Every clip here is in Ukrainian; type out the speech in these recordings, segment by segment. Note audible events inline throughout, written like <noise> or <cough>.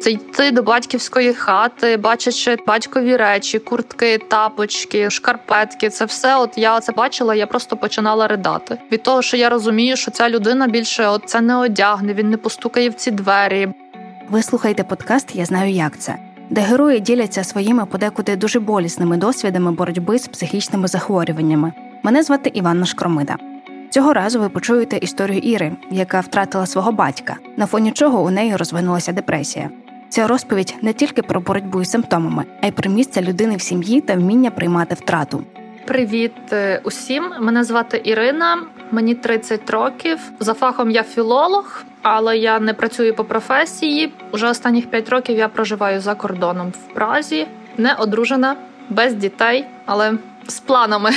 Це йти до батьківської хати, бачачи батькові речі, куртки, тапочки, шкарпетки. Це все. От я це бачила. Я просто починала ридати від того, що я розумію, що ця людина більше от це не одягне. Він не постукає в ці двері. Ви слухаєте подкаст Я знаю, як це, де герої діляться своїми подекуди дуже болісними досвідами боротьби з психічними захворюваннями. Мене звати Іванна Шкромида. Цього разу ви почуєте історію Іри, яка втратила свого батька, на фоні чого у неї розвинулася депресія. Ця розповідь не тільки про боротьбу із симптомами, а й про місце людини в сім'ї та вміння приймати втрату. Привіт е, усім! Мене звати Ірина, мені 30 років. За фахом я філолог, але я не працюю по професії. Уже останніх 5 років я проживаю за кордоном в Празі, не одружена, без дітей, але з планами.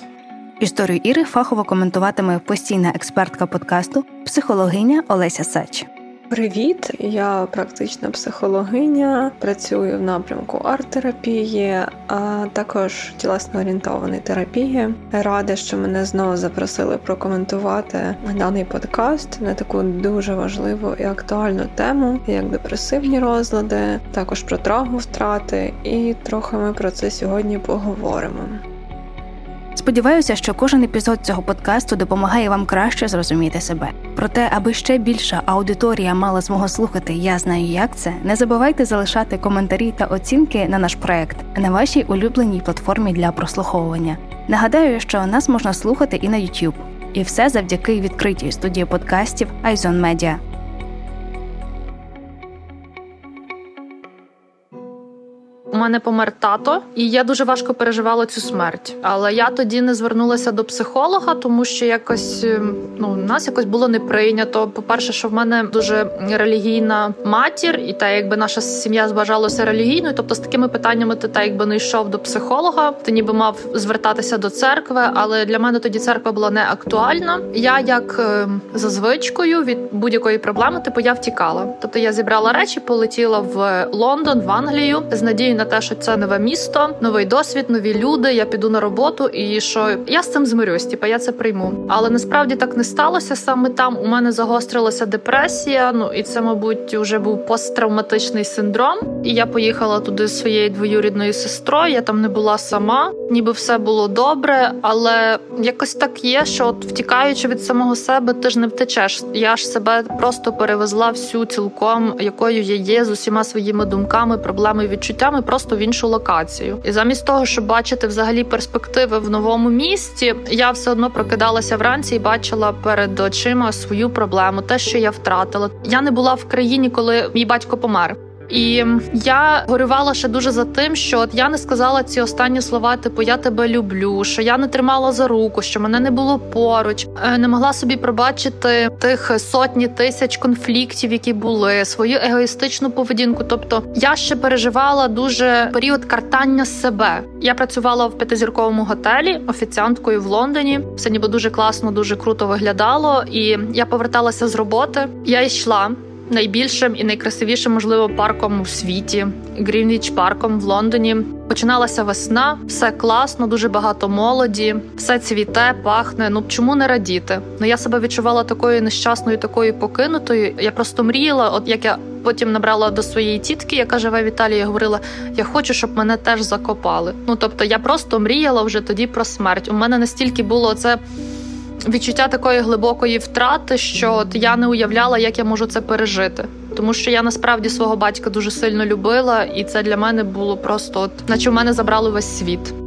<laughs> Історію Іри фахово коментуватиме постійна експертка подкасту, психологиня Олеся Сач. Привіт, я практична психологиня, працюю в напрямку арт-терапії, а також тілесно орієнтованої терапії. Рада, що мене знову запросили прокоментувати даний подкаст на таку дуже важливу і актуальну тему, як депресивні розлади, також про травму втрати, і трохи ми про це сьогодні поговоримо. Сподіваюся, що кожен епізод цього подкасту допомагає вам краще зрозуміти себе. Проте, аби ще більша аудиторія мала змогу слухати, я знаю, як це. Не забувайте залишати коментарі та оцінки на наш проект на вашій улюбленій платформі для прослуховування. Нагадаю, що нас можна слухати і на YouTube. І все завдяки відкритій студії подкастів iZone Media. У мене помер тато, і я дуже важко переживала цю смерть. Але я тоді не звернулася до психолога, тому що якось ем, ну нас якось було не прийнято. По перше, що в мене дуже релігійна матір, і та якби наша сім'я збажалася релігійною. Тобто з такими питаннями ти та якби не йшов до психолога, ти ніби мав звертатися до церкви. Але для мене тоді церква була не актуальна. Я як ем, за звичкою від будь-якої проблеми, типу я втікала. Тобто я зібрала речі, полетіла в Лондон, в Англію з надією на те, що це нове місто, новий досвід, нові люди. Я піду на роботу, і що я з цим змирюсь, типа я це прийму. Але насправді так не сталося. Саме там у мене загострилася депресія. Ну і це, мабуть, вже був посттравматичний синдром. І я поїхала туди з своєю двоюрідною сестрою. Я там не була сама, ніби все було добре, але якось так є, що от втікаючи від самого себе, ти ж не втечеш. Я ж себе просто перевезла всю цілком, якою я є з усіма своїми думками, проблемами, відчуттями просто в іншу локацію. І замість того, щоб бачити взагалі перспективи в новому місті, я все одно прокидалася вранці і бачила перед очима свою проблему, те, що я втратила. Я не була в країні, коли мій батько помер. І я горювала ще дуже за тим, що от я не сказала ці останні слова, типу я тебе люблю, що я не тримала за руку, що мене не було поруч, е, не могла собі пробачити тих сотні тисяч конфліктів, які були, свою егоїстичну поведінку. Тобто я ще переживала дуже період картання себе. Я працювала в п'ятизірковому готелі офіціанткою в Лондоні. Все ніби дуже класно, дуже круто виглядало. І я поверталася з роботи. Я йшла найбільшим і найкрасивішим, можливо, парком у світі Грінвіч парком в Лондоні. Починалася весна, все класно, дуже багато молоді, все цвіте, пахне. Ну чому не радіти? Ну я себе відчувала такою нещасною, такою покинутою. Я просто мріяла, от як я потім набрала до своєї тітки, яка живе в Італії, говорила: я хочу, щоб мене теж закопали. Ну тобто, я просто мріяла вже тоді про смерть. У мене настільки було це відчуття такої глибокої втрати, що от я не уявляла, як я можу це пережити. Тому що я насправді свого батька дуже сильно любила, і це для мене було просто, от, наче в мене забрали весь світ.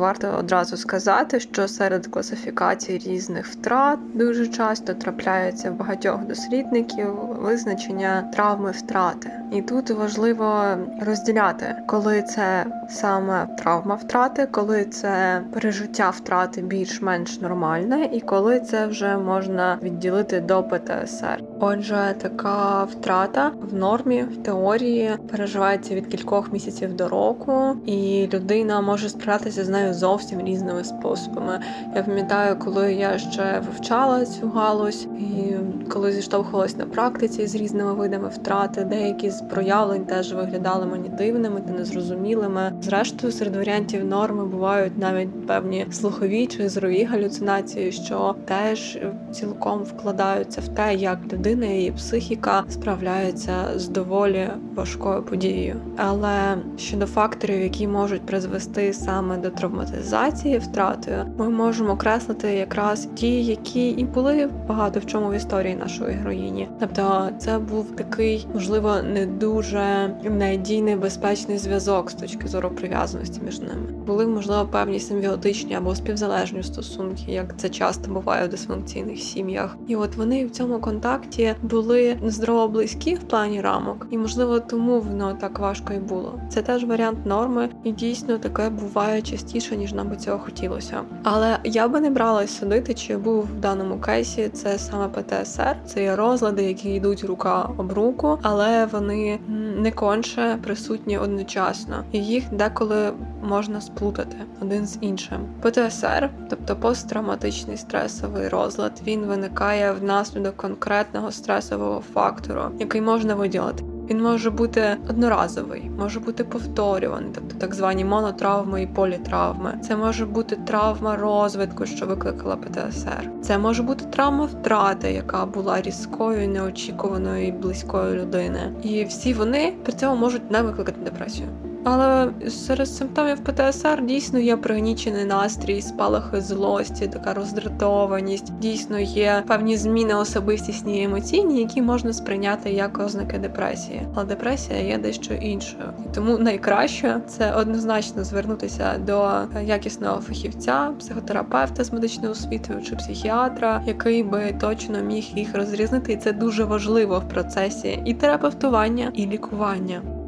Варто одразу сказати, що серед класифікацій різних втрат дуже часто трапляється в багатьох дослідників визначення травми втрати. І тут важливо розділяти, коли це саме травма втрати, коли це пережиття втрати більш-менш нормальне, і коли це вже можна відділити до ПТСР. Отже, така втрата в нормі в теорії переживається від кількох місяців до року, і людина може справлятися з нею зовсім різними способами. Я пам'ятаю, коли я ще вивчала цю галузь, і коли зіштовхувалась на практиці з різними видами втрати, деякі з проявлень теж виглядали мені дивними та незрозумілими. Зрештою, серед варіантів норми бувають навіть певні слухові чи зрові галюцинації, що теж цілком вкладаються в те, як людина і її психіка справляється з доволі важкою подією. Але щодо факторів, які можуть призвести саме до травматизації втратою, ми можемо окреслити якраз ті, які і були багато в чому в історії нашої героїні. Тобто, це був такий, можливо, не дуже надійний безпечний зв'язок з точки зору прив'язаності між ними. Були можливо певні симбіотичні або співзалежні стосунки, як це часто буває в дисфункційних сім'ях. І от вони в цьому контакті були здорово близькі в плані рамок, і можливо тому воно так важко і було. Це теж варіант норми, і дійсно таке буває частіше, ніж нам би цього хотілося. Але я би не бралась судити, чи був в даному кейсі це саме ПТСР, це є розлади, які йдуть рука об руку, але вони не конче присутні одночасно, і їх деколи можна сплутати один з іншим. ПТСР, тобто посттравматичний стресовий розлад, він виникає внаслідок конкретного стресового фактору, який можна виділити. Він може бути одноразовий, може бути повторюваний, тобто так звані монотравми і політравми. Це може бути травма розвитку, що викликала ПТСР. Це може бути травма втрати, яка була різкою, неочікуваною і близькою людини. І всі вони при цьому можуть не викликати депресію. Але серед симптомів ПТСР дійсно є пригнічений настрій, спалахи злості, така роздратованість. Дійсно є певні зміни особистісні і емоційні, які можна сприйняти як ознаки депресії. Але депресія є дещо іншою, і тому найкраще це однозначно звернутися до якісного фахівця, психотерапевта з медичною освітою чи психіатра, який би точно міг їх розрізнити, і це дуже важливо в процесі і терапевтування, і лікування.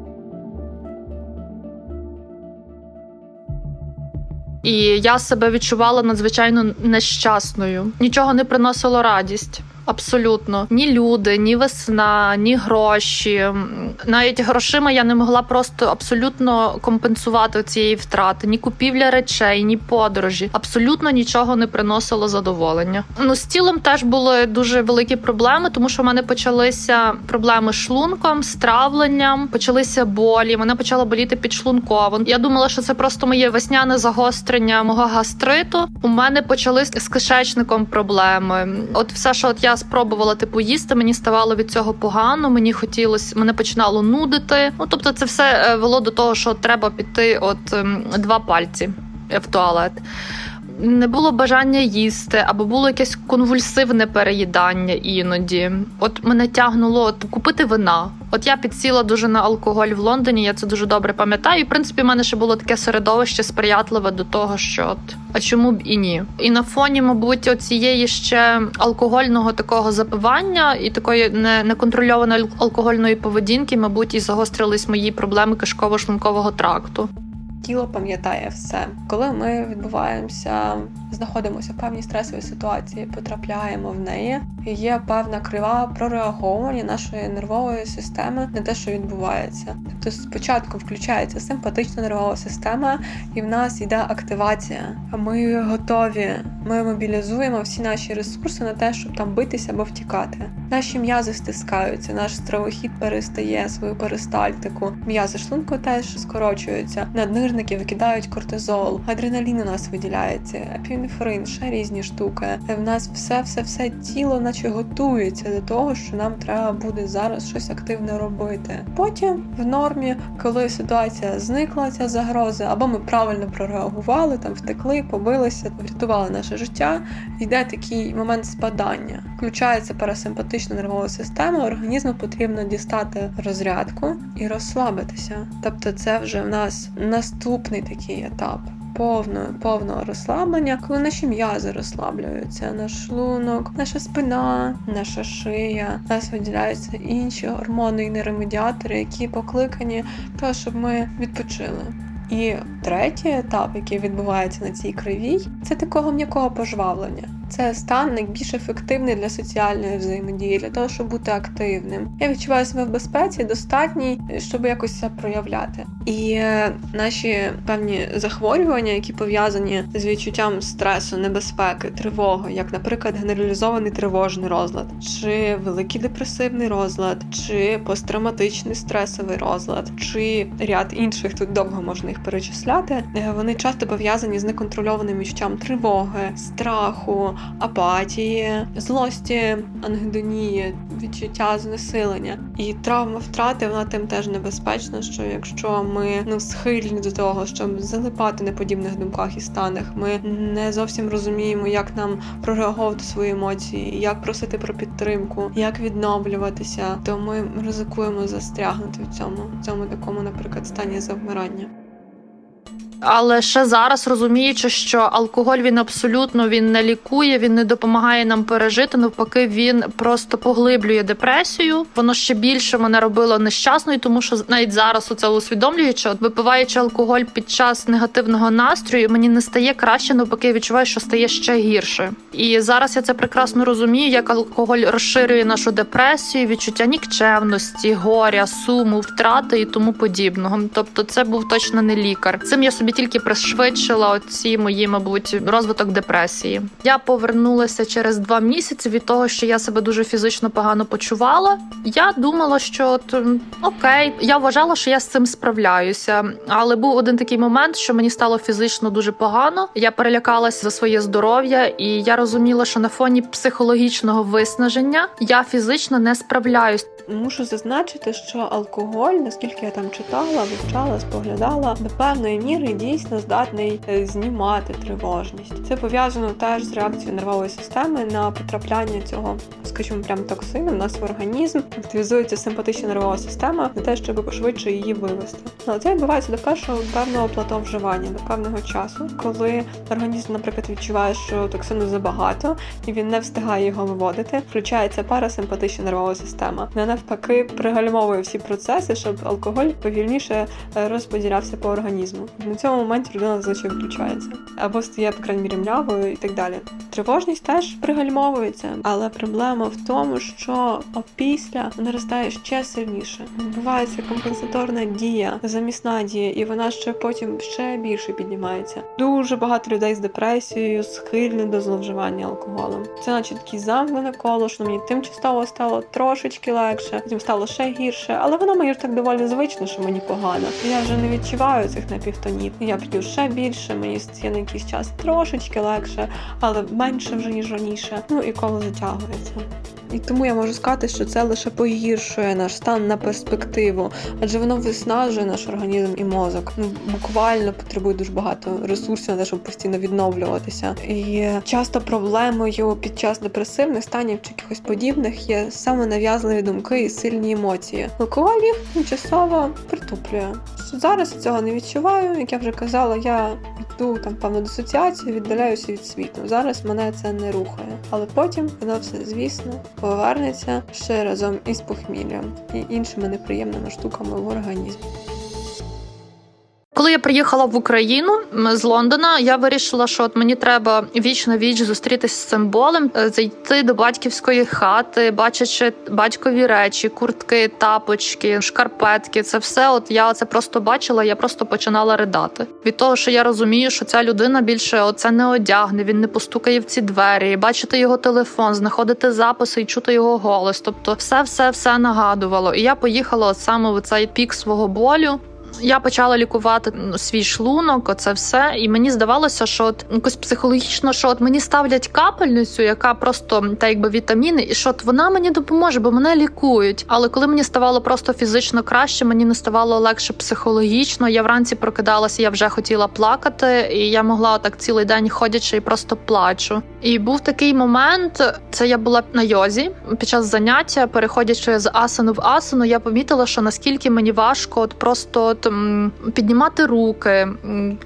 І я себе відчувала надзвичайно нещасною. Нічого не приносило радість. Абсолютно ні люди, ні весна, ні гроші. Навіть грошима я не могла просто абсолютно компенсувати цієї втрати, ні купівля речей, ні подорожі. Абсолютно нічого не приносило задоволення. Ну з тілом теж були дуже великі проблеми, тому що в мене почалися проблеми з шлунком, з травленням, почалися болі. Мене почало боліти підшлунково. Я думала, що це просто моє весняне загострення мого гастриту. У мене почалися з кишечником проблеми. От все, що от я спробувала типу їсти, мені ставало від цього погано. Мені хотілося, мене починало нудити. Ну тобто, це все е, вело до того, що треба піти, от ем, два пальці в туалет не було бажання їсти, або було якесь конвульсивне переїдання іноді. От мене тягнуло от, купити вина. От я підсіла дуже на алкоголь в Лондоні, я це дуже добре пам'ятаю. І в принципі, в мене ще було таке середовище сприятливе до того, що от, а чому б і ні? І на фоні, мабуть, оцієї ще алкогольного такого запивання і такої неконтрольованої алкогольної поведінки, мабуть, і загострились мої проблеми кишково-шлункового тракту тіло пам'ятає все. Коли ми відбуваємося, знаходимося в певній стресовій ситуації, потрапляємо в неї. Є певна крива прореагування нашої нервової системи на те, що відбувається. Тобто спочатку включається симпатична нервова система, і в нас йде активація. Ми готові. Ми мобілізуємо всі наші ресурси на те, щоб там битися або втікати. Наші м'язи стискаються, наш стравохід перестає свою перистальтику. М'язи шлунку теж скорочуються. Наднир жирники викидають кортизол, адреналін у нас виділяється, епінефрин, ще різні штуки. В нас все-все-все тіло, наче готується до того, що нам треба буде зараз щось активне робити. Потім в нормі, коли ситуація зникла, ця загроза, або ми правильно прореагували, там втекли, побилися, врятували наше життя. Йде такий момент спадання. Включається парасимпатична нервова система, організму потрібно дістати розрядку і розслабитися. Тобто, це вже в нас наступний такий етап повного повного розслаблення, коли наші м'язи розслаблюються, наш шлунок, наша спина, наша шия, у нас виділяються інші гормони і нейромедіатори, які покликані того, щоб ми відпочили. І Третій етап, який відбувається на цій кривій, це такого м'якого пожвавлення. Це стан найбільш ефективний для соціальної взаємодії, для того, щоб бути активним. Я відчуваю себе в безпеці, достатній, щоб якось це проявляти. І е, наші певні захворювання, які пов'язані з відчуттям стресу, небезпеки, тривоги, як, наприклад, генералізований тривожний розлад, чи великий депресивний розлад, чи посттравматичний стресовий розлад, чи ряд інших тут довго можна їх перечисляти. Е, вони часто пов'язані з неконтрольованим відчуттям тривоги, страху апатії, злості, ангедонії, відчуття знесилення. І травма втрати вона тим теж небезпечна, що якщо ми ну схильні до того, щоб залипати на подібних думках і станах, ми не зовсім розуміємо, як нам прореаговувати свої емоції, як просити про підтримку, як відновлюватися, то ми ризикуємо застрягнути в цьому, в цьому такому, наприклад, стані завмирання. Але ще зараз розуміючи, що алкоголь він абсолютно він не лікує, він не допомагає нам пережити. Навпаки, він просто поглиблює депресію. Воно ще більше мене робило нещасною, тому що навіть зараз оце усвідомлюючи, от випиваючи алкоголь під час негативного настрою, мені не стає краще, навпаки, я відчуваю, що стає ще гірше. І зараз я це прекрасно розумію, як алкоголь розширює нашу депресію, відчуття нікчемності, горя, суму, втрати і тому подібного. Тобто, це був точно не лікар. Цим я собі тільки пришвидшила оці мої, мабуть, розвиток депресії. Я повернулася через два місяці від того, що я себе дуже фізично погано почувала. Я думала, що от, окей, я вважала, що я з цим справляюся. Але був один такий момент, що мені стало фізично дуже погано. Я перелякалася за своє здоров'я, і я розуміла, що на фоні психологічного виснаження я фізично не справляюсь. Мушу зазначити, що алкоголь, наскільки я там читала, вивчала, споглядала, до певної міри дійсно здатний е, знімати тривожність. Це пов'язано теж з реакцією нервової системи на потрапляння цього, скажімо, прям токсину в нас в організм. Активізується симпатична нервова система для те, щоб швидше її вивести. Але це відбувається до першого певного плато вживання, до певного часу, коли організм, наприклад, відчуває, що токсину забагато, і він не встигає його виводити. Включається парасимпатична нервова система. Не навпаки пригальмовує всі процеси, щоб алкоголь повільніше е, розподілявся по організму. Цьому моменті людина зазвичай включається або стає по крайній мірі млявою і так далі. Тривожність теж пригальмовується, але проблема в тому, що опісля наростає ще сильніше. Відбувається компенсаторна дія, замісна дія, і вона ще потім ще більше піднімається. Дуже багато людей з депресією схильні до зловживання алкоголем. Це наче такі замкнене коло, що мені тимчасово стало трошечки легше, потім стало ще гірше, але воно мені ж так доволі звично, що мені погано. Я вже не відчуваю цих напівтонів. Я п'ю ще більше, мені стає на якийсь час трошечки легше, але менше вже ніж раніше. Ну і коло затягується. І тому я можу сказати, що це лише погіршує наш стан на перспективу, адже воно виснажує наш організм і мозок. Ну буквально потребує дуже багато ресурсів на те, щоб постійно відновлюватися. І часто проблемою під час депресивних станів чи якихось подібних є саме нав'язливі думки і сильні емоції. Алкоголь їх тимчасово притуплює. Зараз цього не відчуваю. Як я вже казала, я йду там певно дисоціацію, віддаляюся від світу. Зараз мене це не рухає, але потім воно все, звісно, повернеться ще разом із похміллям і іншими неприємними штуками в організмі. Коли я приїхала в Україну з Лондона, я вирішила, що от мені треба віч на віч зустрітися з цим болем, е, зайти до батьківської хати, бачачи батькові речі, куртки, тапочки, шкарпетки. Це все. От я це просто бачила. Я просто починала ридати від того, що я розумію, що ця людина більше оце не одягне. Він не постукає в ці двері, бачити його телефон, знаходити записи і чути його голос. Тобто, все, все, все нагадувало. І я поїхала саме в цей пік свого болю я почала лікувати свій шлунок, оце все, і мені здавалося, що от якось психологічно, що от мені ставлять капельницю, яка просто та якби вітаміни, і що от вона мені допоможе, бо мене лікують. Але коли мені ставало просто фізично краще, мені не ставало легше психологічно. Я вранці прокидалася, я вже хотіла плакати, і я могла так цілий день ходячи і просто плачу. І був такий момент, це я була на йозі під час заняття, переходячи з асану в асану, я помітила, що наскільки мені важко, от просто от піднімати руки,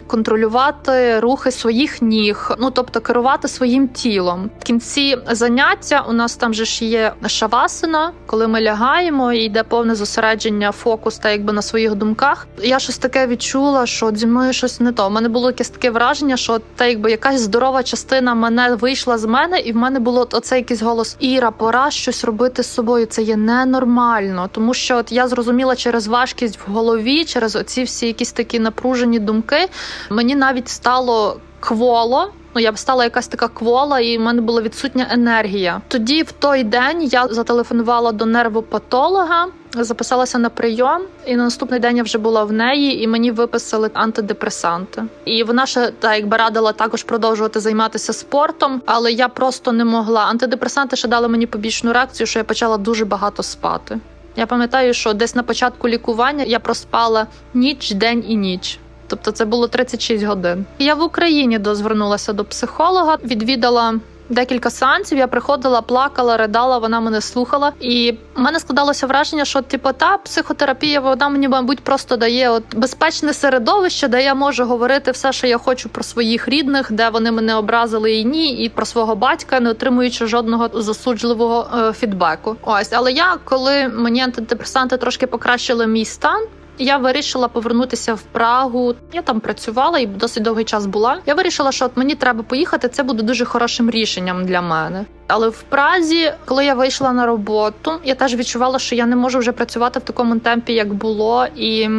контролювати рухи своїх ніг, ну тобто керувати своїм тілом. В кінці заняття у нас там же ж є шавасина, коли ми лягаємо і йде повне зосередження, фокус та якби на своїх думках. Я щось таке відчула, що зі мною щось не то. У мене було якесь таке враження, що та якби якась здорова частина мене вийшла з мене, і в мене було оце якийсь голос Іра, пора щось робити з собою. Це є ненормально, тому що от я зрозуміла через важкість в голові, через оці всі якісь такі напружені думки. Мені навіть стало кволо. Ну, я б стала якась така квола, і в мене була відсутня енергія. Тоді, в той день, я зателефонувала до нервопатолога, записалася на прийом, і на наступний день я вже була в неї, і мені виписали антидепресанти. І вона ще та якби радила також продовжувати займатися спортом, але я просто не могла. Антидепресанти ще дали мені побічну реакцію, що я почала дуже багато спати. Я пам'ятаю, що десь на початку лікування я проспала ніч, день і ніч. Тобто це було 36 годин. Я в Україні дозвернулася до психолога, відвідала. Декілька сеансів я приходила, плакала, ридала, вона мене слухала, і в мене складалося враження, що типу, та психотерапія вона мені, мабуть, просто дає от безпечне середовище, де я можу говорити все, що я хочу про своїх рідних, де вони мене образили і ні, і про свого батька, не отримуючи жодного засуджливого е, фідбеку. Ось, але я коли мені антидепресанти трошки покращили мій стан. Я вирішила повернутися в Прагу. Я там працювала і досить довгий час була. Я вирішила, що от мені треба поїхати. Це буде дуже хорошим рішенням для мене. Але в Празі, коли я вийшла на роботу, я теж відчувала, що я не можу вже працювати в такому темпі, як було, і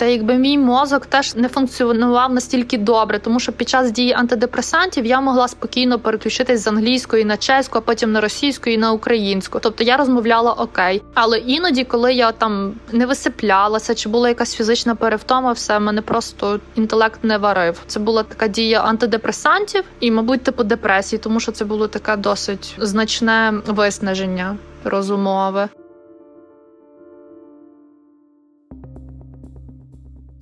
та якби мій мозок теж не функціонував настільки добре, тому що під час дії антидепресантів я могла спокійно переключитись з англійської на чеську, а потім на російську і на українську. Тобто я розмовляла окей. Але іноді, коли я там не висиплялася, чи була якась фізична перевтома, все мене просто інтелект не варив. Це була така дія антидепресантів і, мабуть, типу депресії, тому що це було таке досить значне виснаження розумове.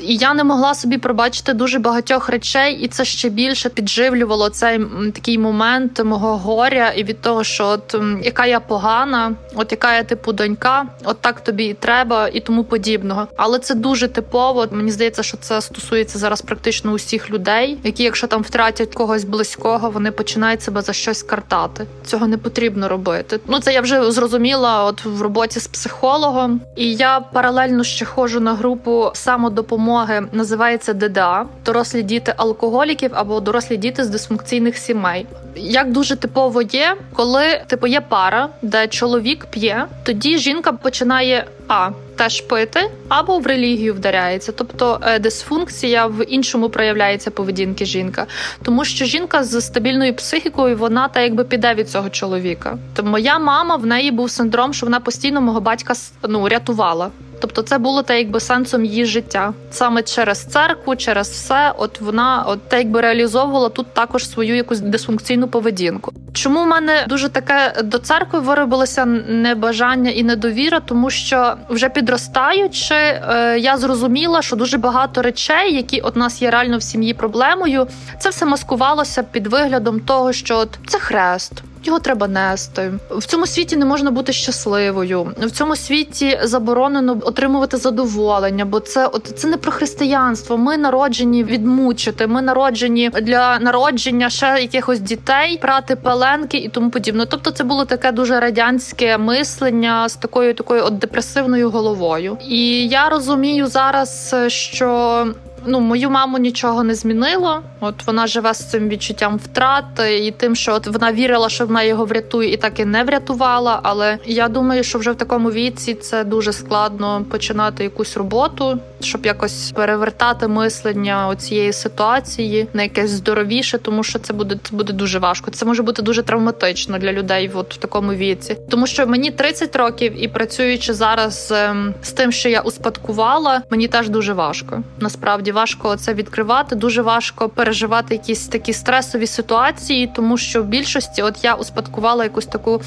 І я не могла собі пробачити дуже багатьох речей, і це ще більше підживлювало цей такий момент мого горя і від того, що от яка я погана, от яка я типу донька, от так тобі і треба, і тому подібного. Але це дуже типово. Мені здається, що це стосується зараз практично усіх людей, які, якщо там втратять когось близького, вони починають себе за щось картати. Цього не потрібно робити. Ну це я вже зрозуміла, от в роботі з психологом, і я паралельно ще ходжу на групу самодопомоги допомоги називається ДДА дорослі діти алкоголіків або дорослі діти з дисфункційних сімей. Як дуже типово є, коли типу є пара, де чоловік п'є, тоді жінка починає а теж пити або в релігію вдаряється, тобто е, дисфункція в іншому проявляється поведінки жінка, тому що жінка з стабільною психікою вона та якби піде від цього чоловіка. То моя мама в неї був синдром, що вона постійно мого батька ну рятувала. Тобто це було те, якби сенсом її життя саме через церкву, через все. От вона от те, якби реалізовувала тут також свою якусь дисфункційну поведінку. Чому в мене дуже таке до церкви виробилося небажання і недовіра, тому що вже підростаючи, е, я зрозуміла, що дуже багато речей, які от нас є реально в сім'ї проблемою, це все маскувалося під виглядом того, що от це хрест його треба нести. В цьому світі не можна бути щасливою. В цьому світі заборонено отримувати задоволення, бо це от це не про християнство. Ми народжені відмучити. Ми народжені для народження ще якихось дітей, прати пеленки і тому подібне. Тобто, це було таке дуже радянське мислення з такою такою от депресивною головою. І я розумію зараз, що ну мою маму нічого не змінило. От вона живе з цим відчуттям втрати і тим, що от вона вірила, що вона його врятує, і так і не врятувала. Але я думаю, що вже в такому віці це дуже складно починати якусь роботу, щоб якось перевертати мислення цієї ситуації на якесь здоровіше, тому що це буде це буде дуже важко. Це може бути дуже травматично для людей, от в такому віці, тому що мені 30 років і працюючи зараз ем, з тим, що я успадкувала, мені теж дуже важко. Насправді важко це відкривати, дуже важко переживати якісь такі стресові ситуації, тому що в більшості, от я успадкувала якусь таку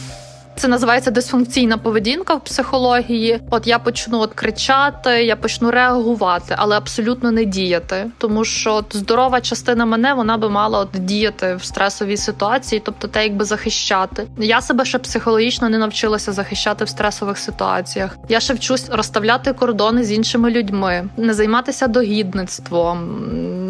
Це називається дисфункційна поведінка в психології. От я почну от кричати, я почну реагувати, але абсолютно не діяти, тому що от здорова частина мене вона би мала от діяти в стресовій ситуації, тобто те, якби захищати. Я себе ще психологічно не навчилася захищати в стресових ситуаціях. Я ще вчусь розставляти кордони з іншими людьми, не займатися догідництвом,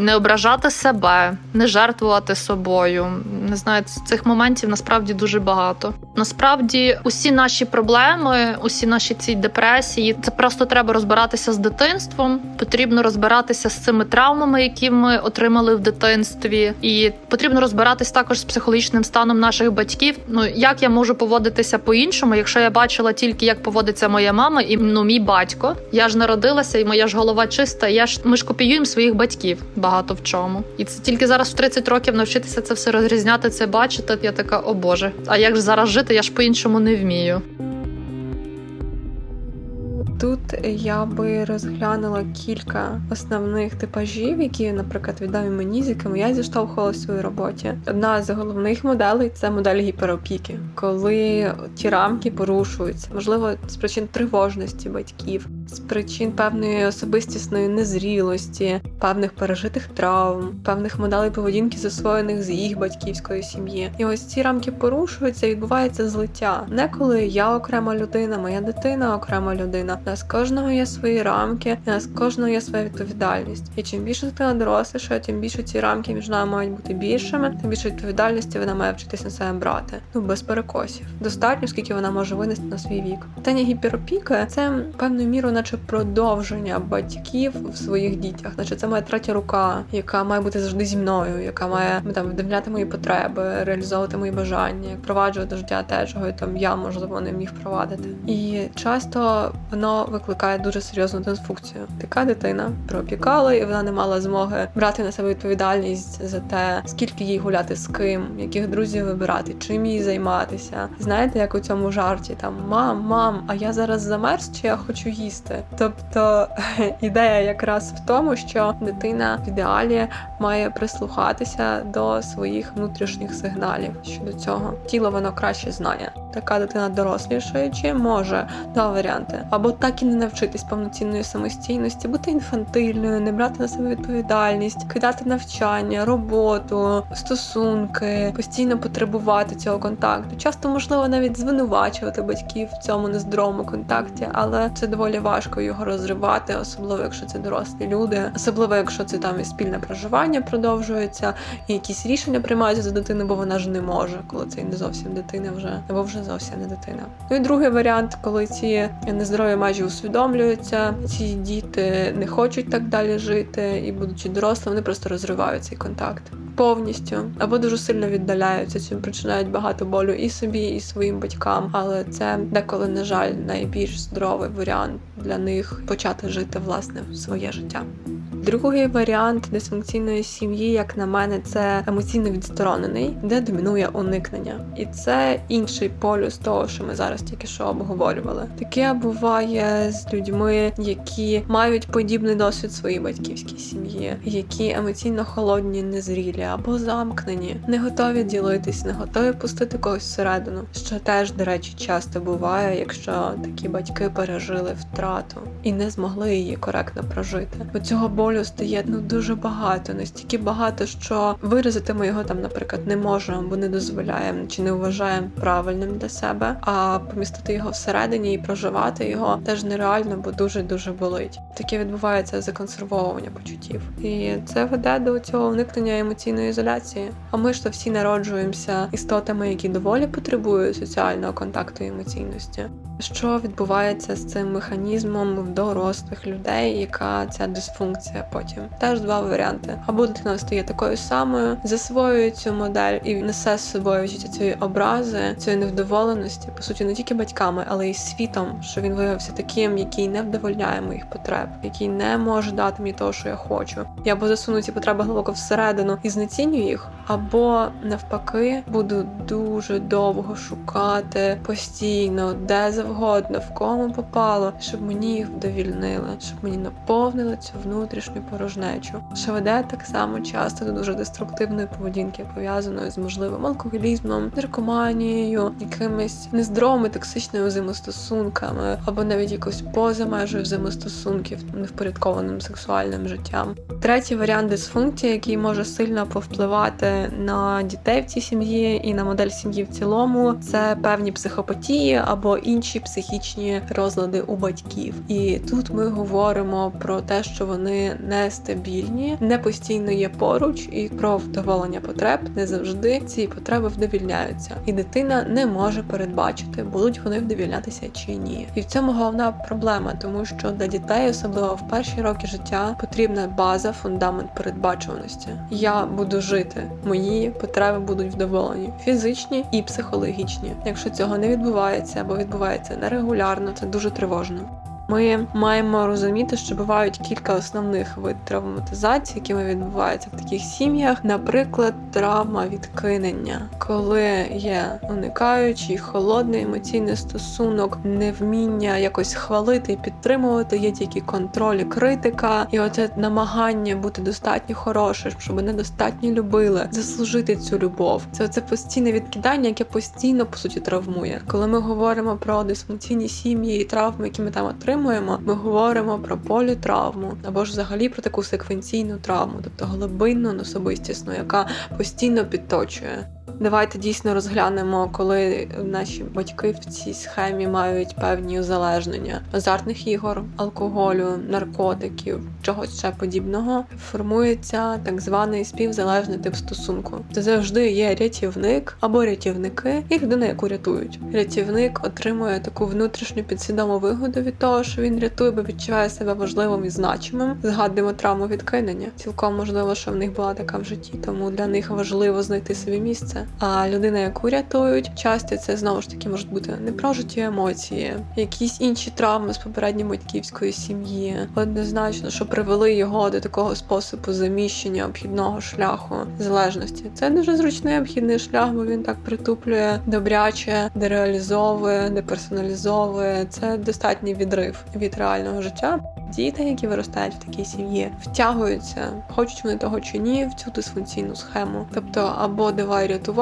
не ображати себе, не жертвувати собою. Не знаю, цих моментів насправді дуже багато. Насправді, усі наші проблеми, усі наші ці депресії, це просто треба розбиратися з дитинством. Потрібно розбиратися з цими травмами, які ми отримали в дитинстві, і потрібно розбиратись також з психологічним станом наших батьків. Ну як я можу поводитися по-іншому, якщо я бачила тільки як поводиться моя мама і ну мій батько. Я ж народилася, і моя ж голова чиста. Я ж ми ж копіюємо своїх батьків багато в чому, і це тільки зараз в 30 років навчитися це все розрізняти, це бачити. Я така, о Боже, а як ж зараз жити? Я ж по-іншому не вмію. Тут я би розглянула кілька основних типажів, які, наприклад, відомі мені, з якими я зіштовхувала в своїй роботі. Одна з головних моделей це модель гіперопіки, коли ті рамки порушуються, можливо, з причин тривожності батьків, з причин певної особистісної незрілості, певних пережитих травм, певних моделей поведінки засвоєних з їх батьківської сім'ї. І ось ці рамки порушуються, і відбувається злиття. Не коли я окрема людина, моя дитина окрема людина нас кожного є свої рамки, у нас кожного є своя відповідальність. І чим більше дитина доросліша, тим більше ці рамки між нами мають бути більшими, тим більше відповідальності вона має вчитися на себе брати. Ну без перекосів. Достатньо, скільки вона може винести на свій вік. Питання гіперопіки це певною мірою, наче продовження батьків в своїх дітях, наче це моя третя рука, яка має бути завжди зі мною, яка має там вдивляти мої потреби, реалізовувати мої бажання, впроваджувати життя те, чого там я можливо не міг впровадити. І часто воно викликає дуже серйозну дисфункцію. Така дитина пропікала, і вона не мала змоги брати на себе відповідальність за те, скільки їй гуляти з ким, яких друзів вибирати, чим їй займатися. Знаєте, як у цьому жарті там мам, мам, а я зараз замерз, чи я хочу їсти? Тобто <laughs> ідея якраз в тому, що дитина в ідеалі має прислухатися до своїх внутрішніх сигналів щодо цього. Тіло воно краще знає. Така дитина дорослішаючи може два варіанти або так і не навчитись повноцінної самостійності, бути інфантильною, не брати на себе відповідальність, кидати навчання, роботу, стосунки, постійно потребувати цього контакту. Часто можливо навіть звинувачувати батьків в цьому нездоровому контакті, але це доволі важко його розривати, особливо якщо це дорослі люди, особливо якщо це там і спільне проживання продовжується, і якісь рішення приймаються за дитину, бо вона ж не може, коли це не зовсім дитина вже або вже зовсім не дитина. Ну і другий варіант, коли ці нездорові межі усвідомлюються. Ці діти не хочуть так далі жити, і, будучи дорослими, вони просто розривають цей контакт повністю або дуже сильно віддаляються. Цим причинають багато болю і собі, і своїм батькам. Але це деколи, на жаль, найбільш здоровий варіант для них почати жити власне своє життя. Другий варіант дисфункційної сім'ї, як на мене, це емоційно відсторонений, де домінує уникнення, і це інший полюс того, що ми зараз тільки що обговорювали. Таке буває з людьми, які мають подібний досвід своїй батьківській сім'ї, які емоційно холодні, незрілі або замкнені, не готові ділитись, не готові пустити когось всередину. Що теж, до речі, часто буває, якщо такі батьки пережили втрату і не змогли її коректно прожити. Бо цього болю стає ну дуже багато, настільки багато, що виразити ми його там, наприклад, не можемо, бо не дозволяємо чи не вважаємо правильним для себе. А помістити його всередині і проживати його теж нереально, бо дуже дуже болить. Таке відбувається законсервовування почуттів, і це веде до цього уникнення емоційної ізоляції. А ми ж то всі народжуємося істотами, які доволі потребують соціального контакту і емоційності. Що відбувається з цим механізмом в дорослих людей, яка ця дисфункція? потім. Теж два варіанти. Або дитина стає такою самою, засвоює цю модель і несе з собою всі цієї образи, цієї невдоволеності, по суті, не тільки батьками, але й світом, що він виявився таким, який не вдовольняє моїх потреб, який не може дати мені того, що я хочу. Я або засуну ці потреби глибоко всередину і знеціню їх, або навпаки буду дуже довго шукати постійно, де завгодно, в кому попало, щоб мені їх вдовільнили, щоб мені наповнили цю внутрішню порожнечу, що веде так само часто до дуже деструктивної поведінки, пов'язаної з можливим алкоголізмом, наркоманією, якимись нездоровими токсичними взаємостосунками, або навіть якось поза межою взаємостосунків, невпорядкованим сексуальним життям. Третій варіант дисфункції, який може сильно повпливати на дітей в цій сім'ї і на модель сім'ї в цілому, це певні психопатії або інші психічні розлади у батьків. І тут ми говоримо про те, що вони нестабільні, не постійно є поруч, і про вдоволення потреб не завжди ці потреби вдовільняються, і дитина не може передбачити, будуть вони вдовільнятися чи ні. І в цьому головна проблема, тому що для дітей, особливо в перші роки життя, потрібна база, фундамент передбачуваності. Я буду жити, мої потреби будуть вдоволені, фізичні і психологічні. Якщо цього не відбувається або відбувається нерегулярно, це дуже тривожно. Ми маємо розуміти, що бувають кілька основних вид травматизації, якими відбуваються в таких сім'ях. Наприклад, травма відкинення, коли є уникаючий, холодний емоційний стосунок, невміння якось хвалити і підтримувати, є тільки контроль, і критика, і оце намагання бути достатньо хорошим, щоб недостатньо любили, заслужити цю любов. Це оце постійне відкидання, яке постійно по суті травмує. Коли ми говоримо про дисфункційні сім'ї і травми, які ми там отримуємо, отримуємо, ми говоримо про політравму або ж взагалі про таку секвенційну травму, тобто глибинну особистісну, яка постійно підточує. Давайте дійсно розглянемо, коли наші батьки в цій схемі мають певні узалежнення азартних ігор, алкоголю, наркотиків, чогось ще подібного. Формується так званий співзалежний тип стосунку. Це завжди є рятівник або рятівники, і людина, яку рятують. Рятівник отримує таку внутрішню підсвідому вигоду від того, що він рятує, бо відчуває себе важливим і значимим. Згадуємо травму відкинення. Цілком можливо, що в них була така в житті, тому для них важливо знайти собі місце. А людина, яку рятують, часто це знову ж таки можуть бути непрожиті емоції, якісь інші травми з попередньої батьківської сім'ї. Однозначно, що привели його до такого способу заміщення обхідного шляху залежності. Це дуже зручний обхідний шлях, бо він так притуплює добряче, дереалізовує, деперсоналізовує. Це достатній відрив від реального життя. Діти, які виростають в такій сім'ї, втягуються, хочуть вони того чи ні, в цю дисфункційну схему. Тобто, або давай рятувати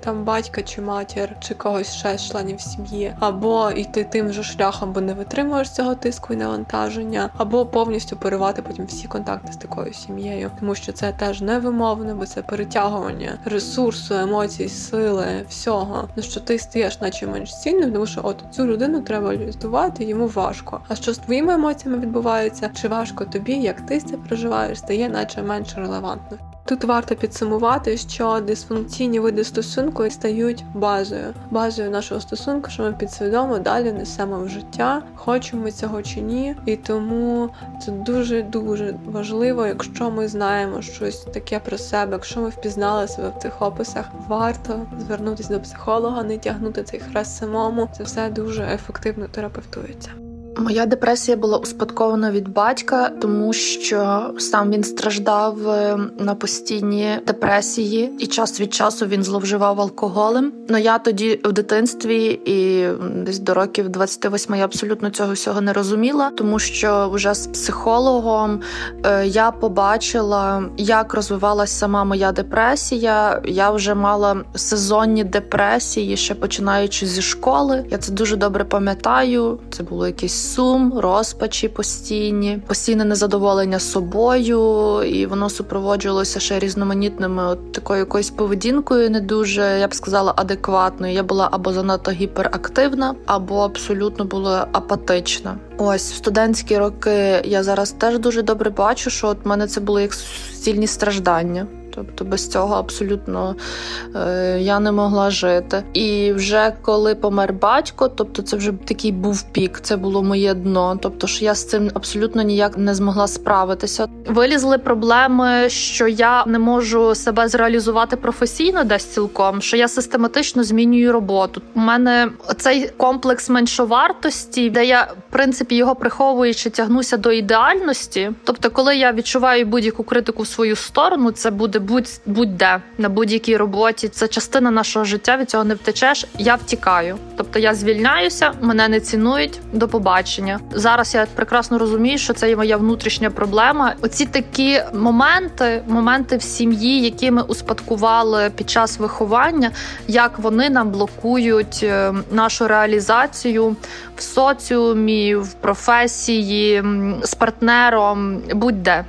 там батька чи матір, чи когось ще з членів сім'ї, або йти тим же шляхом, бо не витримуєш цього тиску і навантаження, або повністю поривати потім всі контакти з такою сім'єю, тому що це теж невимовно, бо це перетягування ресурсу, емоцій, сили, всього. Ну що ти стаєш, наче менш цінним, тому що от цю людину треба рятувати, йому важко. А що з твоїми емоціями відбувається? чи важко тобі, як ти це проживаєш, стає наче менш релевантно. Тут варто підсумувати, що дисфункційні види стосунку стають базою, базою нашого стосунку, що ми підсвідомо далі несемо в життя, хочемо цього чи ні. І тому це дуже дуже важливо, якщо ми знаємо щось таке про себе, якщо ми впізнали себе в цих описах, варто звернутися до психолога, не тягнути цей хрест самому. Це все дуже ефективно терапевтується. Моя депресія була успадкована від батька, тому що сам він страждав е, на постійні депресії, і час від часу він зловживав алкоголем. Ну я тоді в дитинстві і десь до років 28 я абсолютно цього всього не розуміла, тому що вже з психологом е, я побачила, як розвивалася сама моя депресія. Я вже мала сезонні депресії, ще починаючи зі школи. Я це дуже добре пам'ятаю. Це було якесь сум, розпачі постійні, постійне незадоволення собою, і воно супроводжувалося ще різноманітними от такою якоюсь поведінкою, не дуже я б сказала адекватною. Я була або занадто гіперактивна, або абсолютно була апатична. Ось в студентські роки я зараз теж дуже добре бачу, що от в мене це були як суцільні страждання. Тобто без цього абсолютно е, я не могла жити. І вже коли помер батько, тобто це вже такий був пік, це було моє дно. Тобто, що я з цим абсолютно ніяк не змогла справитися. Вилізли проблеми, що я не можу себе зреалізувати професійно, десь цілком, що я систематично змінюю роботу. У мене цей комплекс меншовартості, де я в принципі його приховуючи, тягнуся до ідеальності. Тобто, коли я відчуваю будь-яку критику в свою сторону, це буде будь будь-де на будь-якій роботі. Це частина нашого життя. Від цього не втечеш. Я втікаю. Тобто я звільняюся, мене не цінують. До побачення. Зараз я прекрасно розумію, що це є моя внутрішня проблема. Оці такі моменти, моменти в сім'ї, які ми успадкували під час виховання, як вони нам блокують е, нашу реалізацію в соціумі, в професії з партнером, будь-де.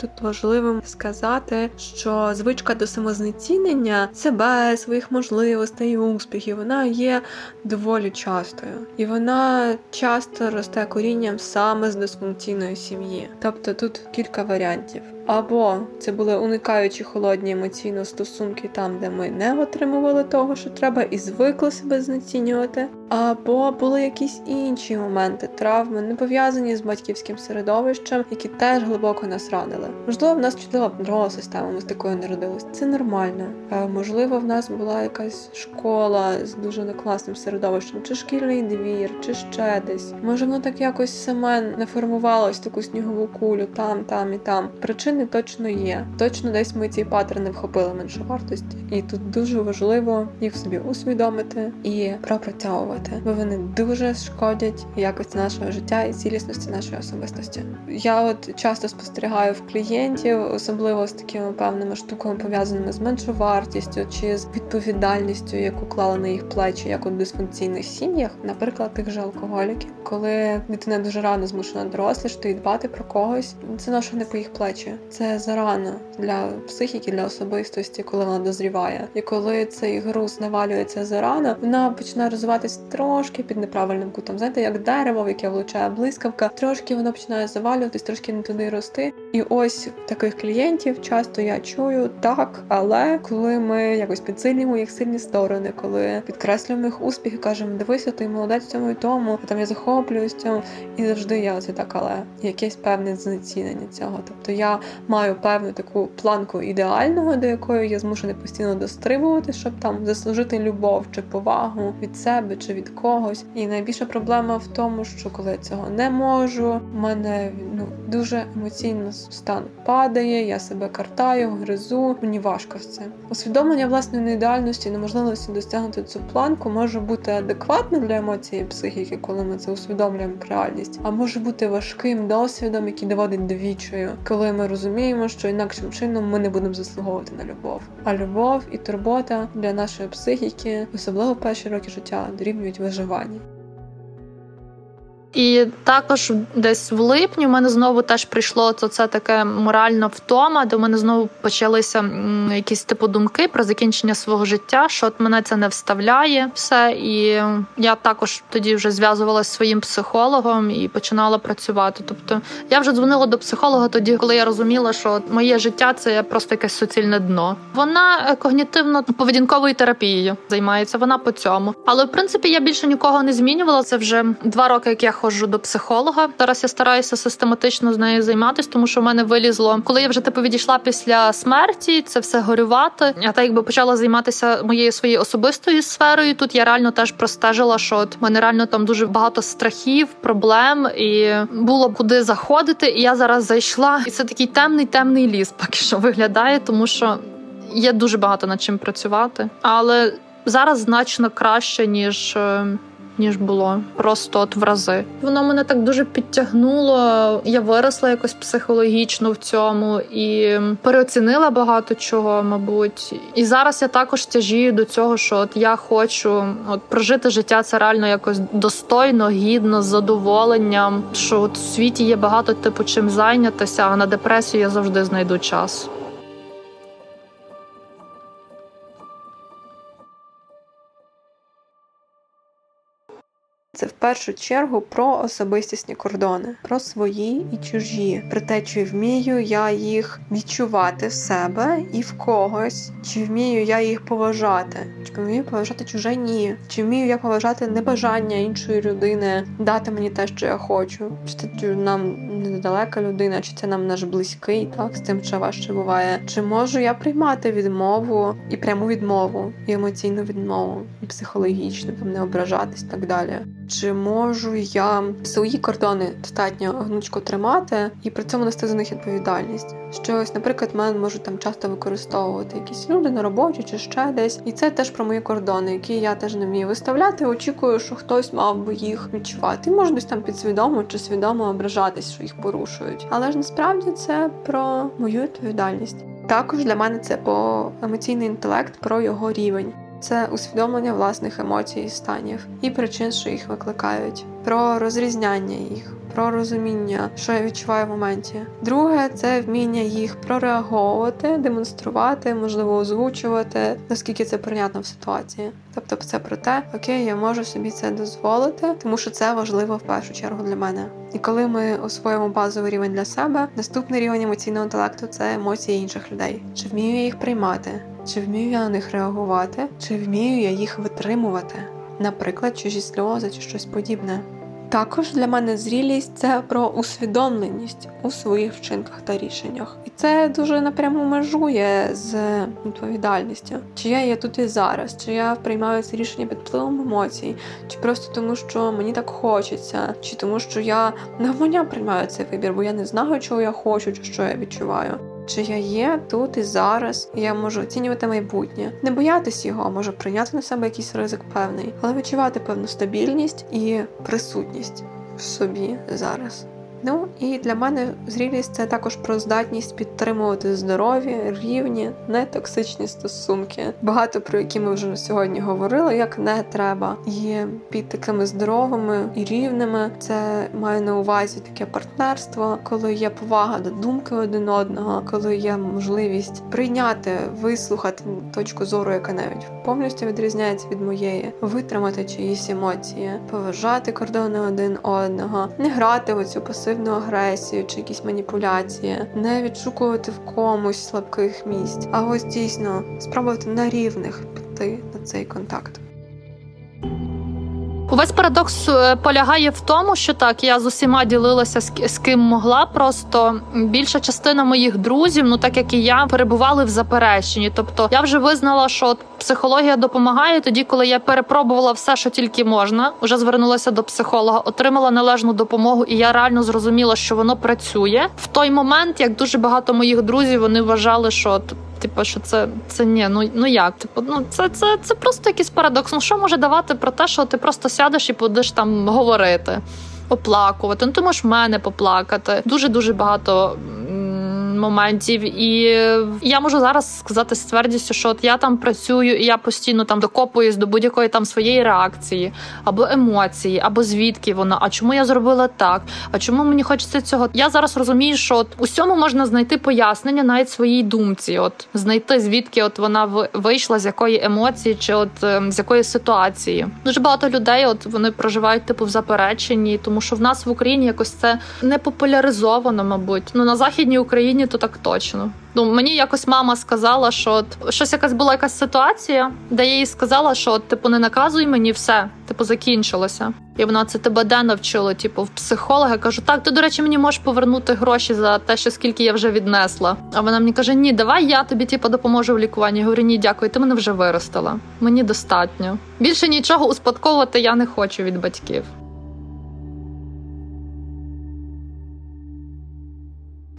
Тут важливим сказати, що звичка до самознецінення себе, своїх можливостей, і успіхів, вона є доволі частою, і вона часто росте корінням саме з дисфункційної сім'ї. Тобто тут кілька варіантів. Або це були уникаючі холодні емоційно стосунки там, де ми не отримували того, що треба, і звикли себе знецінювати. Або були якісь інші моменти, травми, не пов'язані з батьківським середовищем, які теж глибоко нас ранили. Можливо, в нас чудова нервова система, ми з такою народились. Це нормально. Можливо, в нас була якась школа з дуже некласним середовищем, чи шкільний двір, чи ще десь. Може, воно так якось саме не формувалось таку снігову кулю там, там і там. Причин причини точно є. Точно десь ми ці паттерни вхопили меншу вартості, і тут дуже важливо їх собі усвідомити і пропрацьовувати, бо вони дуже шкодять якості нашого життя і цілісності нашої особистості. Я от часто спостерігаю в клієнтів, особливо з такими певними штуками пов'язаними з меншовартістю чи з відповідальністю, яку клали на їх плечі, як у дисфункційних сім'ях, наприклад, тих же алкоголіків, коли дитина дуже рано змушена дорослішати і дбати про когось, це ношу не по їх плечі. Це зарано для психіки, для особистості, коли вона дозріває. І коли цей груз навалюється зарано, вона починає розвиватись трошки під неправильним кутом. Знаєте, як дерево, в яке влучає блискавка, трошки воно починає завалюватись, трошки не туди рости. І ось таких клієнтів часто я чую так, але коли ми якось підсилюємо їх сильні сторони, коли підкреслюємо їх успіхи, кажемо, дивися, ти молодець в цьому і тому, там я захоплююсь цьому, і завжди я оце так, але якесь певне знецінення цього. Тобто я маю певну таку планку ідеального, до якої я змушений постійно дострибувати, щоб там заслужити любов чи повагу від себе чи від когось. І найбільша проблема в тому, що коли я цього не можу, в мене ну дуже емоційно стан падає, я себе картаю, гризу. Мені важко з. Усвідомлення власної неідеальності, неможливості досягнути цю планку може бути адекватним для емоції психіки, коли ми це усвідомлюємо як реальність, а може бути важким досвідом, який доводить до вічою, коли ми розуміємо, що інакшим чином ми не будемо заслуговувати на любов. А любов і турбота для нашої психіки, особливо перші роки життя, дорівнюють виживанні. І також десь в липні в мене знову теж прийшло то це таке моральна втома, де в мене знову почалися якісь типу думки про закінчення свого життя, що от мене це не вставляє все. І я також тоді вже зв'язувалася зі своїм психологом і починала працювати. Тобто я вже дзвонила до психолога тоді, коли я розуміла, що моє життя це просто якесь суцільне дно. Вона когнітивно-поведінковою терапією займається. Вона по цьому. Але в принципі я більше нікого не змінювала. Це вже два роки, як я ходжу до психолога. Зараз я стараюся систематично з нею займатися, тому що в мене вилізло, коли я вже типу відійшла після смерті, це все горювати. Я так якби почала займатися моєю своєю особистою сферою. Тут я реально теж простежила, що от мене реально там дуже багато страхів, проблем і було куди заходити. І я зараз зайшла, і це такий темний темний ліс, поки що виглядає, тому що є дуже багато над чим працювати, але зараз значно краще ніж. Ніж було просто от в рази. Воно мене так дуже підтягнуло. Я виросла якось психологічно в цьому і переоцінила багато чого, мабуть. І зараз я також тяжію до цього, що от я хочу от прожити життя це реально якось достойно, гідно, з задоволенням. Що от в світі є багато типу чим зайнятися, а на депресію я завжди знайду час. Це в першу чергу про особистісні кордони, про свої і чужі, про те, чи вмію я їх відчувати в себе і в когось, чи вмію я їх поважати, чи вмію поважати чуже? Ні, чи вмію я поважати небажання іншої людини дати мені те, що я хочу, чи нам недалека людина, чи це нам наш близький, так з тим, що важче буває. Чи можу я приймати відмову і пряму відмову, і емоційну відмову, і психологічну, там не ображатись так далі. чи можу я свої кордони достатньо гнучко тримати і при цьому нести за них відповідальність. Що ось, наприклад, мене можуть там часто використовувати якісь люди на роботі чи ще десь, і це теж про мої кордони, які я теж не вмію виставляти. Очікую, що хтось мав би їх відчувати. І можу десь там підсвідомо чи свідомо ображатись, що їх порушують. Але ж насправді це про мою відповідальність. Також для мене це про емоційний інтелект про його рівень. Це усвідомлення власних емоцій і станів і причин, що їх викликають, про розрізняння їх, про розуміння, що я відчуваю в моменті. Друге це вміння їх прореаговувати, демонструвати, можливо, озвучувати, наскільки це прийнятно в ситуації. Тобто, це про те, окей, я можу собі це дозволити, тому що це важливо в першу чергу для мене. І коли ми освоїмо базовий рівень для себе, наступний рівень емоційного інтелекту це емоції інших людей. Чи вмію я їх приймати? Чи вмію я на них реагувати, чи вмію я їх витримувати, наприклад, чужі сльози чи щось подібне. Також для мене зрілість це про усвідомленість у своїх вчинках та рішеннях, і це дуже напряму межує з відповідальністю. Чи я є тут і зараз, чи я приймаю це рішення під впливом емоцій, чи просто тому, що мені так хочеться, чи тому, що я навмання приймаю цей вибір, бо я не знаю, чого я хочу, чи що я відчуваю. Чи я є тут і зараз, і я можу оцінювати майбутнє, не боятись його, можу прийняти на себе якийсь ризик певний, але відчувати певну стабільність і присутність в собі зараз. Ну і для мене зрілість це також про здатність підтримувати здорові, рівні, нетоксичні стосунки. Багато про які ми вже сьогодні говорили, як не треба. І під такими здоровими і рівними це має на увазі таке партнерство, коли є повага до думки один одного, коли є можливість прийняти, вислухати точку зору, яка навіть повністю відрізняється від моєї, витримати чиїсь емоції, поважати кордони один одного, не грати в оцю пасивну пасивну агресію чи якісь маніпуляції, не відшукувати в комусь слабких місць, а ось дійсно спробувати на рівних піти на цей контакт. Увесь парадокс е, полягає в тому, що так я з усіма ділилася з ким могла. Просто більша частина моїх друзів, ну так як і я, перебували в запереченні. Тобто я вже визнала, що психологія допомагає тоді, коли я перепробувала все, що тільки можна. Вже звернулася до психолога, отримала належну допомогу, і я реально зрозуміла, що воно працює в той момент, як дуже багато моїх друзів вони вважали, що Типу, що це це ні, ну ну як? Типу, ну це це, це просто якийсь парадокс. Ну що може давати про те, що ти просто сядеш і будеш там говорити, оплакувати? Ну ти можеш мене поплакати. Дуже дуже багато моментів. І я можу зараз сказати з твердістю, що от я там працюю, і я постійно там докопуюсь до будь-якої там своєї реакції або емоції, або звідки вона. А чому я зробила так? А чому мені хочеться цього? Я зараз розумію, що от усьому можна знайти пояснення навіть своїй думці, от знайти звідки от вона вийшла, з якої емоції, чи от ем, з якої ситуації. Дуже багато людей, от вони проживають типу в запереченні, тому що в нас в Україні якось це не популяризовано, мабуть. Ну на західній Україні то так точно. Ну мені якось мама сказала, що от, щось якась була якась ситуація, де я їй сказала, що от, типу не наказуй мені все, типу закінчилося. І вона це тебе де навчила, типу, в психолога. Я кажу, так, ти, до речі, мені можеш повернути гроші за те, що скільки я вже віднесла. А вона мені каже: Ні, давай я тобі типу, допоможу в лікуванні. Я говорю, ні, дякую, ти мене вже виростила. Мені достатньо. Більше нічого успадковувати я не хочу від батьків.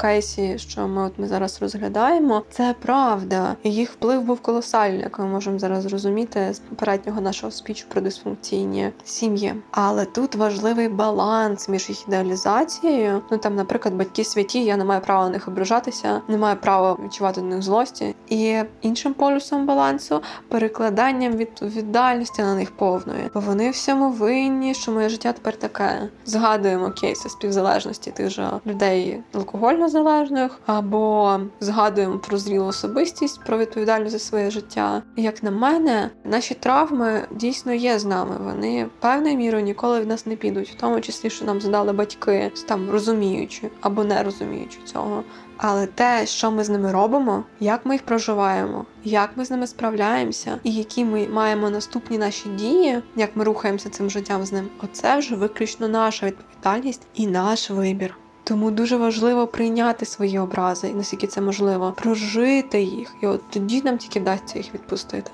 Кейсі, що ми от ми зараз розглядаємо, це правда. Їх вплив був колосальний, як ми можемо зараз зрозуміти з попереднього нашого спічу про дисфункційні сім'ї. Але тут важливий баланс між їх ідеалізацією. Ну там, наприклад, батьки святі, я не маю права на них ображатися, не маю права відчувати до них злості. І іншим полюсом балансу перекладанням відповідальності на них повної, бо вони всьому винні, що моє життя тепер таке. Згадуємо кейси співзалежності тих же людей алкогольно залежних, або згадуємо про зрілу особистість, про відповідальність за своє життя. Як на мене, наші травми дійсно є з нами. Вони певною мірою ніколи в нас не підуть, в тому числі, що нам задали батьки, там розуміючи або не розуміючи цього. Але те, що ми з ними робимо, як ми їх проживаємо, як ми з ними справляємося, і які ми маємо наступні наші дії, як ми рухаємося цим життям з ним, оце вже виключно наша відповідальність і наш вибір. Тому дуже важливо прийняти свої образи, і наскільки це можливо, прожити їх, і от тоді нам тільки вдасться їх відпустити.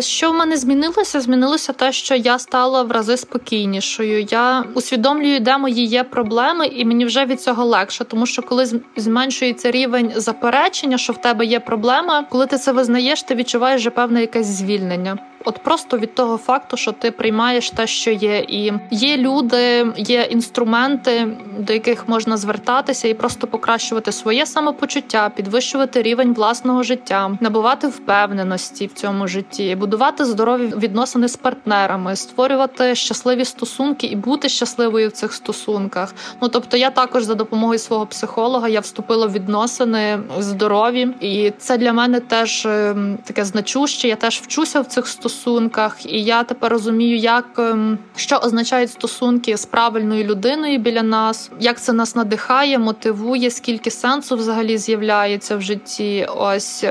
Що в мене змінилося? Змінилося те, що я стала в рази спокійнішою. Я усвідомлюю, де мої є проблеми, і мені вже від цього легше, тому що коли зменшується рівень заперечення, що в тебе є проблема, коли ти це визнаєш, ти відчуваєш вже певне якесь звільнення. От просто від того факту, що ти приймаєш те, що є, і є люди, є інструменти, до яких можна звертатися і просто покращувати своє самопочуття, підвищувати рівень власного життя, набувати впевненості в цьому житті, будувати здорові відносини з партнерами, створювати щасливі стосунки і бути щасливою в цих стосунках. Ну тобто, я також за допомогою свого психолога я вступила в відносини здорові, і це для мене теж ем, таке значуще. Я теж вчуся в цих стосунках стосунках, і я тепер розумію, як ем, що означають стосунки з правильною людиною біля нас, як це нас надихає, мотивує, скільки сенсу взагалі з'являється в житті. Ось.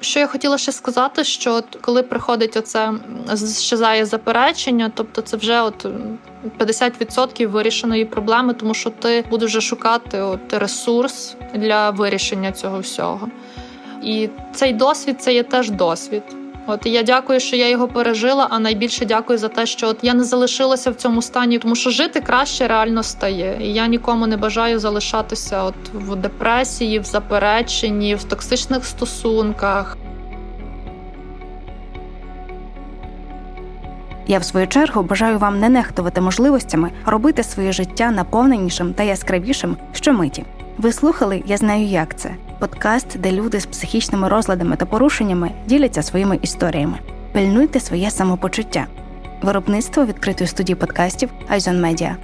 Що я хотіла ще сказати, що от коли приходить оце щезає заперечення, тобто це вже от 50% вирішеної проблеми, тому що ти будеш вже шукати от ресурс для вирішення цього всього. І цей досвід це є теж досвід. От я дякую, що я його пережила. А найбільше дякую за те, що от я не залишилася в цьому стані, тому що жити краще реально стає. І я нікому не бажаю залишатися от в депресії, в запереченні, в токсичних стосунках. Я в свою чергу бажаю вам не нехтувати можливостями робити своє життя наповненішим та яскравішим щомиті. Ви слухали Я знаю, як це подкаст, де люди з психічними розладами та порушеннями діляться своїми історіями. Пильнуйте своє самопочуття. Виробництво відкритої студії подкастів Айзон Медіа.